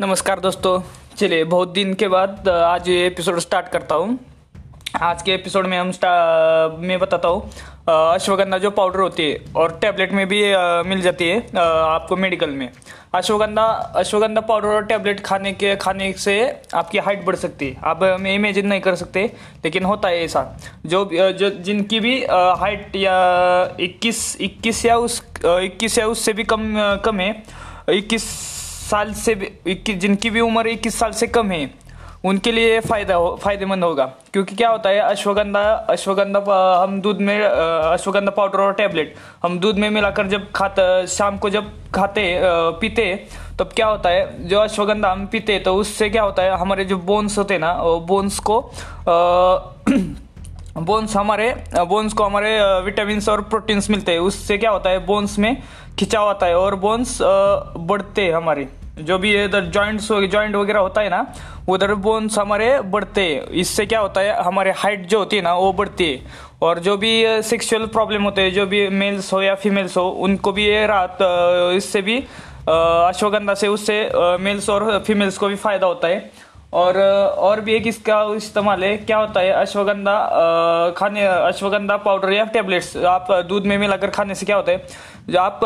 नमस्कार दोस्तों। चलिए, बहुत दिन के बाद आज ये एपिसोड स्टार्ट करता हूँ। आज के एपिसोड में हम मैं बताता हूँ। अश्वगंधा जो पाउडर होती है और टैबलेट में भी मिल जाती है आपको मेडिकल में। अश्वगंधा अश्वगंधा पाउडर और टैबलेट खाने के, खाने से आपकी हाइट बढ़ सकती है। आप हम इमेजिन नहीं कर सकते, लेकिन होता है ऐसा। जो जो, जिनकी भी हाइट या 21 21 या उस 21 या उससे भी कम कम है 21 साल से जिनकी भी उम्र इक्कीस साल से कम है, उनके लिए फ़ायदा हो, फ़ायदेमंद होगा। क्योंकि क्या होता है, अश्वगंधा अश्वगंधा हम दूध में अश्वगंधा पाउडर और टैबलेट, हम दूध में मिलाकर जब खाते, शाम को जब खाते पीते, तब क्या होता है, जो अश्वगंधा हम पीते तो उससे क्या होता है, हमारे जो बोन्स होते हैं ना बोन्स को बोन्स हमारे बोन्स को हमारे विटामिन और प्रोटीन्स मिलते हैं। उससे क्या होता है बोन्स में खिंचाव आता है और बोन्स बढ़ते हैं हमारे। जो भी इधर जॉइंट्स जॉइंट वगैरह होता है ना, उधर बोन्स हमारे बढ़ते हैं। इससे क्या होता है, हमारे हाइट जो होती है ना, वो बढ़ती है। और जो भी सेक्सुअल प्रॉब्लम होते हैं, जो भी मेल्स हो या फीमेल्स हो, उनको भी ये रात इससे भी अश्वगंधा से उससे मेल्स और फीमेल्स को भी फ़ायदा होता है। और और भी एक इसका इस्तेमाल है, क्या होता है, अश्वगंधा खाने, अश्वगंधा पाउडर या टेबलेट्स आप दूध में मिलाकर खाने से क्या होता है, आप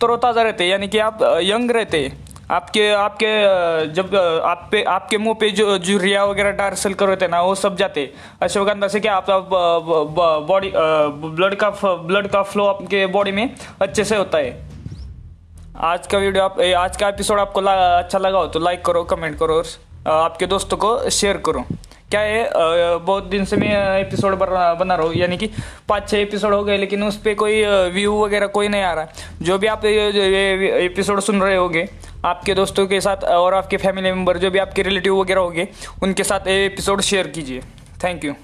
तरोताज़ा रहते हैं, यानी कि आप यंग रहते हैं। आपके आपके जब आप पे आपके मुँह पे जो जो रिया वगैरह डार्क कर होते ना वो सब जाते। अश्वगंधा से क्या आपका बॉडी ब्लड का ब्लड का फ्लो आपके बॉडी में अच्छे से होता है? आज का वीडियो आप आज का एपिसोड आपको ला, अच्छा लगा हो तो लाइक करो कमेंट करो और आपके दोस्तों को शेयर करो। क्या है बहुत दिन से मैं एपिसोड बना रहा हूँ। यानी कि पाँच छः एपिसोड हो गए, लेकिन उस पर कोई व्यू वगैरह कोई नहीं आ रहा जो भी आप एपिसोड सुन रहे होगे, आपके दोस्तों के साथ, और आपके फैमिली मेंबर जो भी आपके रिलेटिव वगैरह होंगे, उनके साथ ये एपिसोड शेयर कीजिए। Thank you